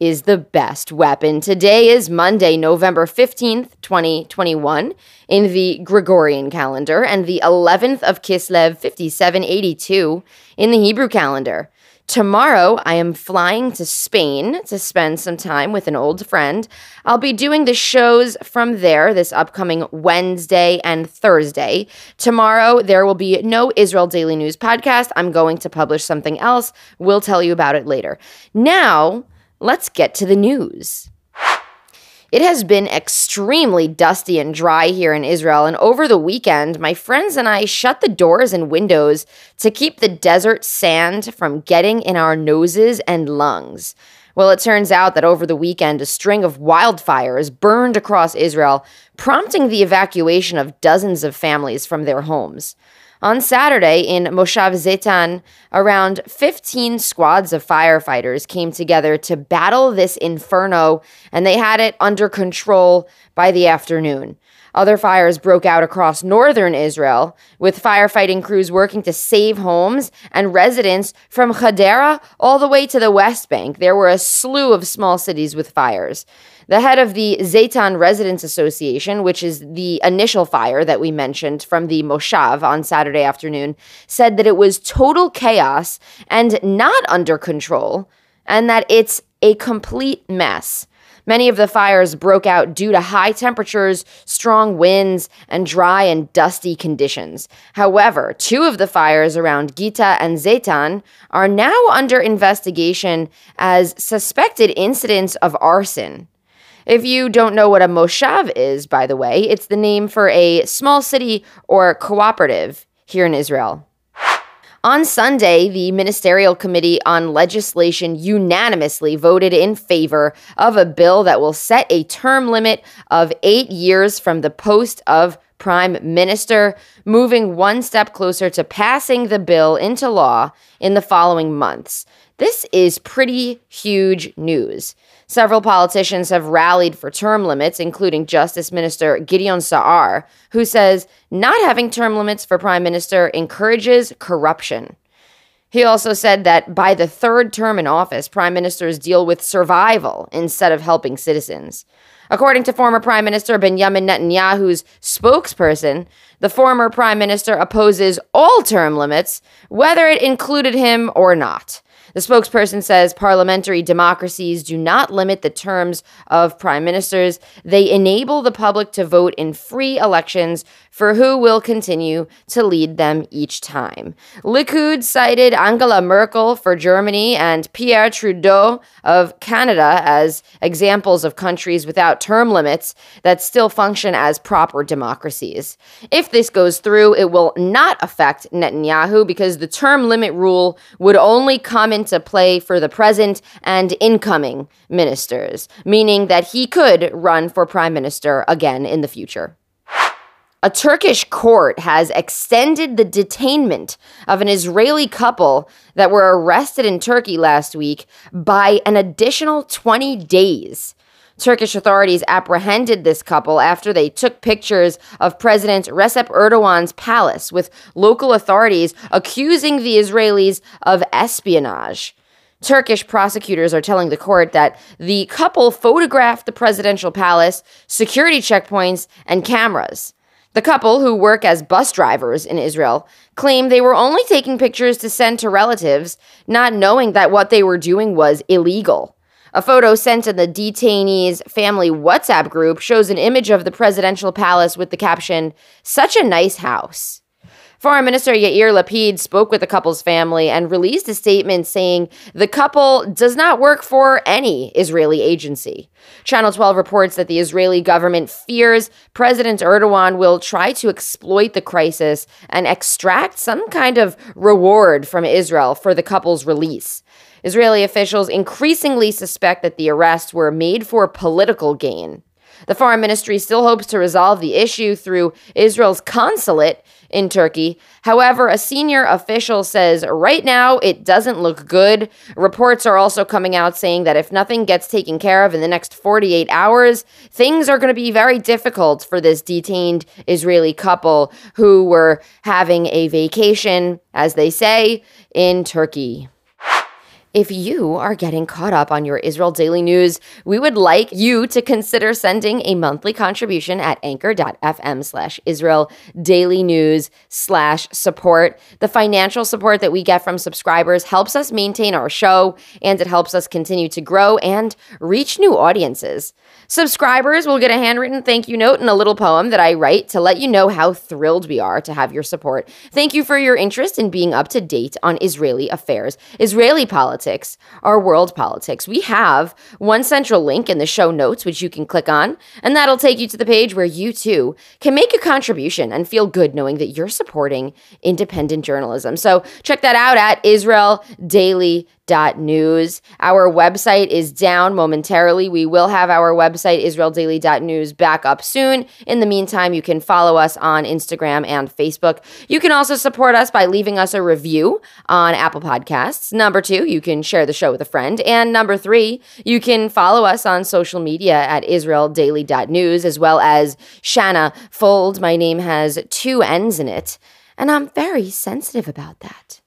is the best weapon. Today is Monday, November 15th, 2021, in the Gregorian calendar, and the 11th of Kislev, 5782, in the Hebrew calendar. Tomorrow, I am flying to Spain to spend some time with an old friend. I'll be doing the shows from there this upcoming Wednesday and Thursday. Tomorrow, there will be no Israel Daily News podcast. I'm going to publish something else. We'll tell you about it later. Now, let's get to the news. It has been extremely dusty and dry here in Israel, and over the weekend, my friends and I shut the doors and windows to keep the desert sand from getting in our noses and lungs. Well, it turns out that over the weekend, a string of wildfires burned across Israel, prompting the evacuation of dozens of families from their homes. On Saturday in Moshav Zetan, around 15 squads of firefighters came together to battle this inferno, and they had it under control by the afternoon. Other fires broke out across northern Israel, with firefighting crews working to save homes and residents from Hadera all the way to the West Bank. There were a slew of small cities with fires. The head of the Zaytan Residents Association, which is the initial fire that we mentioned from the Moshav on Saturday afternoon, said that it was total chaos and not under control, and that it's a complete mess. Many of the fires broke out due to high temperatures, strong winds, and dry and dusty conditions. However, two of the fires around Gita and Zaytan are now under investigation as suspected incidents of arson. If you don't know what a moshav is, by the way, it's the name for a small city or cooperative here in Israel. On Sunday, the Ministerial Committee on Legislation unanimously voted in favor of a bill that will set a term limit of eight years from the post of Prime Minister, moving one step closer to passing the bill into law in the following months. This is pretty huge news. Several politicians have rallied for term limits, including Justice Minister Gideon Saar, who says not having term limits for prime minister encourages corruption. He also said that by the third term in office, prime ministers deal with survival instead of helping citizens. According to former Prime Minister Benjamin Netanyahu's spokesperson, the former prime minister opposes all term limits, whether it included him or not. The spokesperson says parliamentary democracies do not limit the terms of prime ministers. They enable the public to vote in free elections for who will continue to lead them each time. Likud cited Angela Merkel for Germany and Pierre Trudeau of Canada as examples of countries without term limits that still function as proper democracies. If this goes through, it will not affect Netanyahu because the term limit rule would only come into play for the present and incoming ministers, meaning that he could run for prime minister again in the future. A Turkish court has extended the detainment of an Israeli couple that were arrested in Turkey last week by an additional 20 days. Turkish authorities apprehended this couple after they took pictures of President Recep Erdogan's palace, with local authorities accusing the Israelis of espionage. Turkish prosecutors are telling the court that the couple photographed the presidential palace, security checkpoints, and cameras. The couple, who work as bus drivers in Israel, claim they were only taking pictures to send to relatives, not knowing that what they were doing was illegal. A photo sent in the detainees' family WhatsApp group shows an image of the presidential palace with the caption, Such a nice house. Foreign Minister Yair Lapid spoke with the couple's family and released a statement saying the couple does not work for any Israeli agency. Channel 12 reports that the Israeli government fears President Erdogan will try to exploit the crisis and extract some kind of reward from Israel for the couple's release. Israeli officials increasingly suspect that the arrests were made for political gain. The foreign ministry still hopes to resolve the issue through Israel's consulate in Turkey. However, a senior official says right now it doesn't look good. Reports are also coming out saying that if nothing gets taken care of in the next 48 hours, things are going to be very difficult for this detained Israeli couple who were having a vacation, as they say, in Turkey. If you are getting caught up on your Israel Daily News, we would like you to consider sending a monthly contribution at anchor.fm slash Israel Daily News slash support. The financial support that we get from subscribers helps us maintain our show and it helps us continue to grow and reach new audiences. Subscribers will get a handwritten thank you note and a little poem that I write to let you know how thrilled we are to have your support. Thank you for your interest in being up to date on Israeli affairs, Israeli politics, our world politics. We have one central link in the show notes, which you can click on, and that'll take you to the page where you too can make a contribution and feel good knowing that you're supporting independent journalism. So check that out at Israel Daily News. Our website is down momentarily. We will have our website, israeldaily.news, back up soon. In the meantime, you can follow us on Instagram and Facebook. You can also support us by leaving us a review on Apple Podcasts. Number two, you can share the show with a friend. And number three, you can follow us on social media at israeldaily.news as well as Shanna Fold. My name has two N's in it, and I'm very sensitive about that.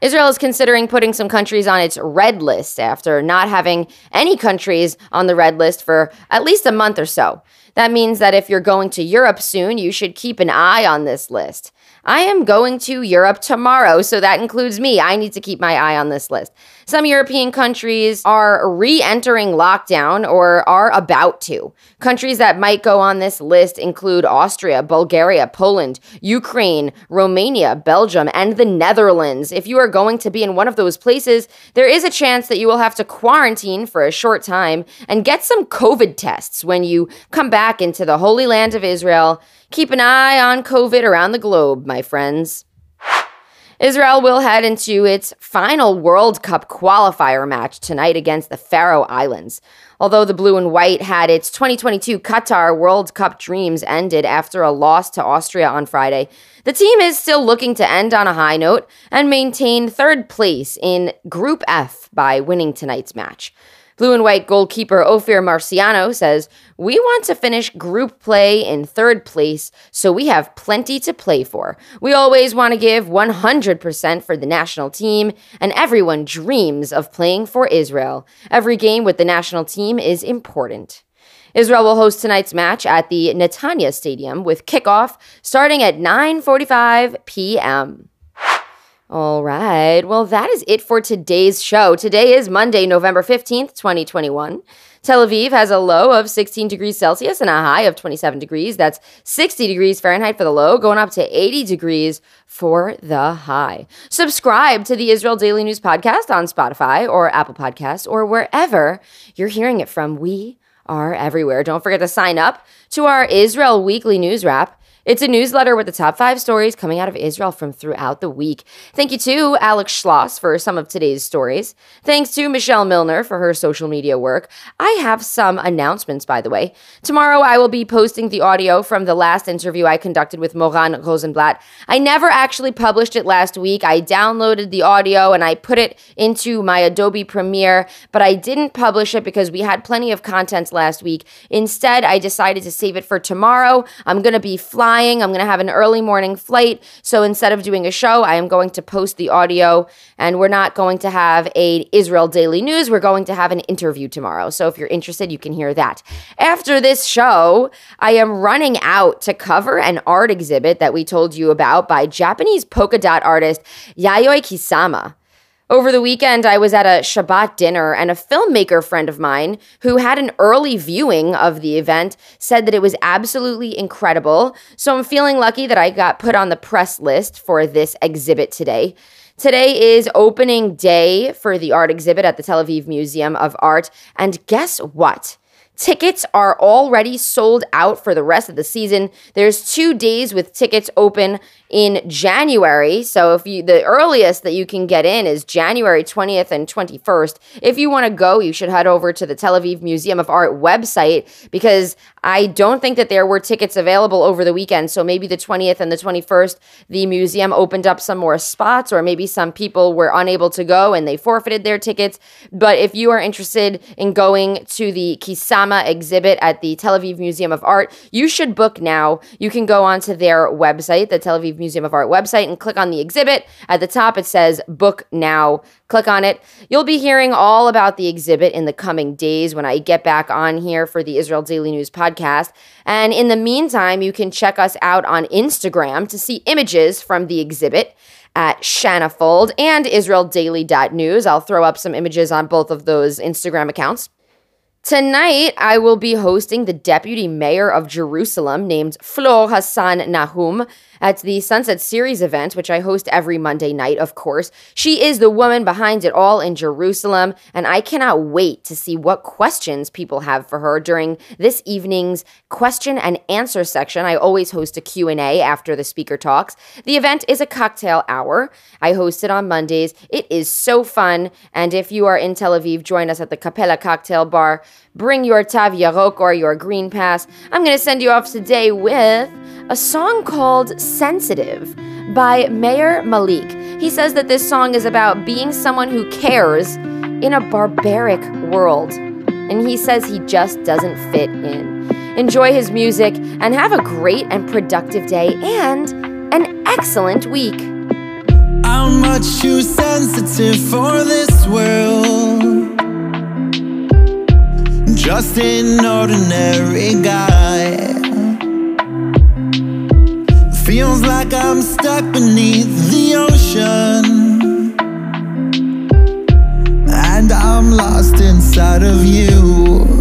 Israel is considering putting some countries on its red list after not having any countries on the red list for at least a month or so. That means that if you're going to Europe soon, you should keep an eye on this list. I am going to Europe tomorrow, so that includes me. I need to keep my eye on this list. Some European countries are re entering lockdown or are about to. Countries that might go on this list include Austria, Bulgaria, Poland, Ukraine, Romania, Belgium, and the Netherlands. If you are going to be in one of those places, there is a chance that you will have to quarantine for a short time and get some COVID tests when you come back into the Holy Land of Israel. Keep an eye on COVID around the globe, my friends. Israel will head into its final World Cup qualifier match tonight against the Faroe Islands. Although the blue and white had its 2022 Qatar World Cup dreams ended after a loss to Austria on Friday, the team is still looking to end on a high note and maintain third place in Group F by winning tonight's match. Blue and white goalkeeper Ofir Marciano says, We want to finish group play in third place, so we have plenty to play for. We always want to give 100% for the national team, and everyone dreams of playing for Israel. Every game with the national team is important. Israel will host tonight's match at the Netanya Stadium with kickoff starting at 9:45 p.m. All right. Well, that is it for today's show. Today is Monday, November 15th, 2021. Tel Aviv has a low of 16 degrees Celsius and a high of 27 degrees. That's 60 degrees Fahrenheit for the low, going up to 80 degrees for the high. Subscribe to the Israel Daily News Podcast on Spotify or Apple Podcasts or wherever you're hearing it from. We are everywhere. Don't forget to sign up to our Israel Weekly News Wrap. It's a newsletter with the top five stories coming out of Israel from throughout the week. Thank you to Alex Schloss for some of today's stories. Thanks to Michelle Milner for her social media work. I have some announcements, by the way. Tomorrow, I will be posting the audio from the last interview I conducted with Moran Rosenblatt. I never actually published it last week. I downloaded the audio and I put it into my Adobe Premiere, but I didn't publish it because we had plenty of content last week. Instead, I decided to save it for tomorrow. I'm going to be flying flying. I'm going to have an early morning flight. So instead of doing a show, I am going to post the audio and we're not going to have a Israel Daily News. We're going to have an interview tomorrow. So if you're interested, you can hear that. After this show, I am running out to cover an art exhibit that we told you about by Japanese polka dot artist Yayoi Kusama. Over the weekend, I was at a Shabbat dinner, and a filmmaker friend of mine who had an early viewing of the event said that it was absolutely incredible. So I'm feeling lucky that I got put on the press list for this exhibit today. Today is opening day for the art exhibit at the Tel Aviv Museum of Art. And guess what? Tickets are already sold out for the rest of the season. There's two days with tickets open in January. So if you the earliest that you can get in is January 20th and 21st. If you want to go, you should head over to the Tel Aviv Museum of Art website because I don't think that there were tickets available over the weekend. So maybe the 20th and the 21st, the museum opened up some more spots, or maybe some people were unable to go and they forfeited their tickets. But if you are interested in going to the Exhibit at the Tel Aviv Museum of Art, you should book now. You can go onto their website, the Tel Aviv Museum of Art website, and click on the exhibit. At the top, it says book now. Click on it. You'll be hearing all about the exhibit in the coming days when I get back on here for the Israel Daily News podcast. And in the meantime, you can check us out on Instagram to see images from the exhibit at Shanafold and IsraelDaily.news. I'll throw up some images on both of those Instagram accounts. Tonight, I will be hosting the deputy mayor of Jerusalem named Fleur Hassan Nahoum at the Sunset Series event, which I host every Monday night, of course. She is the woman behind it all in Jerusalem, and I cannot wait to see what questions people have for her during this evening's question and answer section. I always host a Q&A after the speaker talks. The event is a cocktail hour. I host it on Mondays. It is so fun, and if you are in Tel Aviv, join us at the Capella Cocktail Bar. Bring your Tav Yarok or your Green Pass. I'm going to send you off today with a song called Sensitive by Meir Malik. He says that this song is about being someone who cares in a barbaric world. And he says he just doesn't fit in. Enjoy his music and have a great and productive day and an excellent week. I'm much too sensitive for this world. Just an ordinary guy. Feels like I'm stuck beneath the ocean And I'm lost inside of you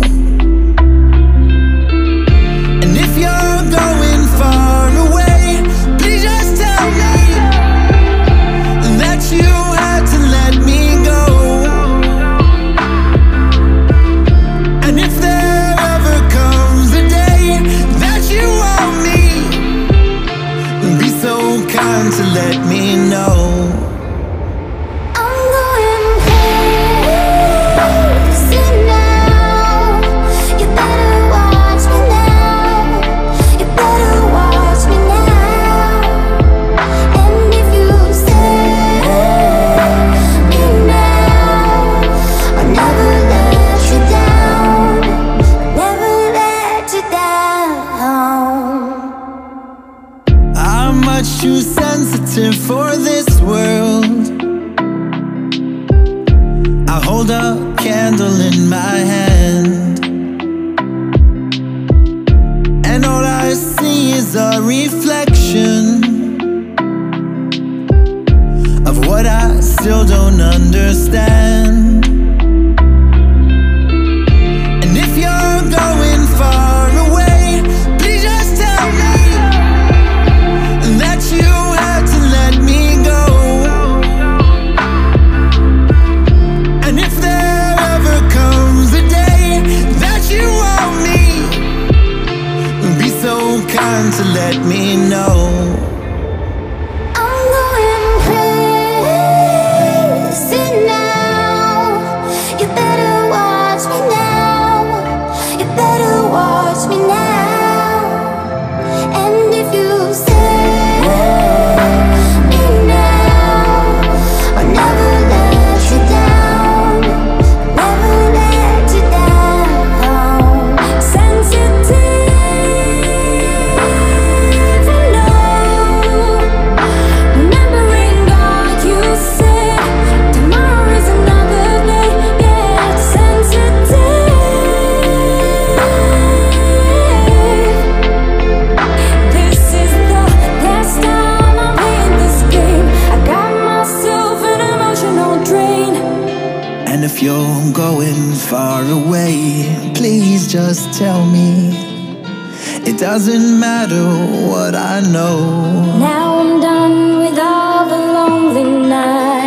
And all I see is a reflection Of what I still don't understand. to let me just tell me. It doesn't matter what I know. Now I'm done with all the lonely nights.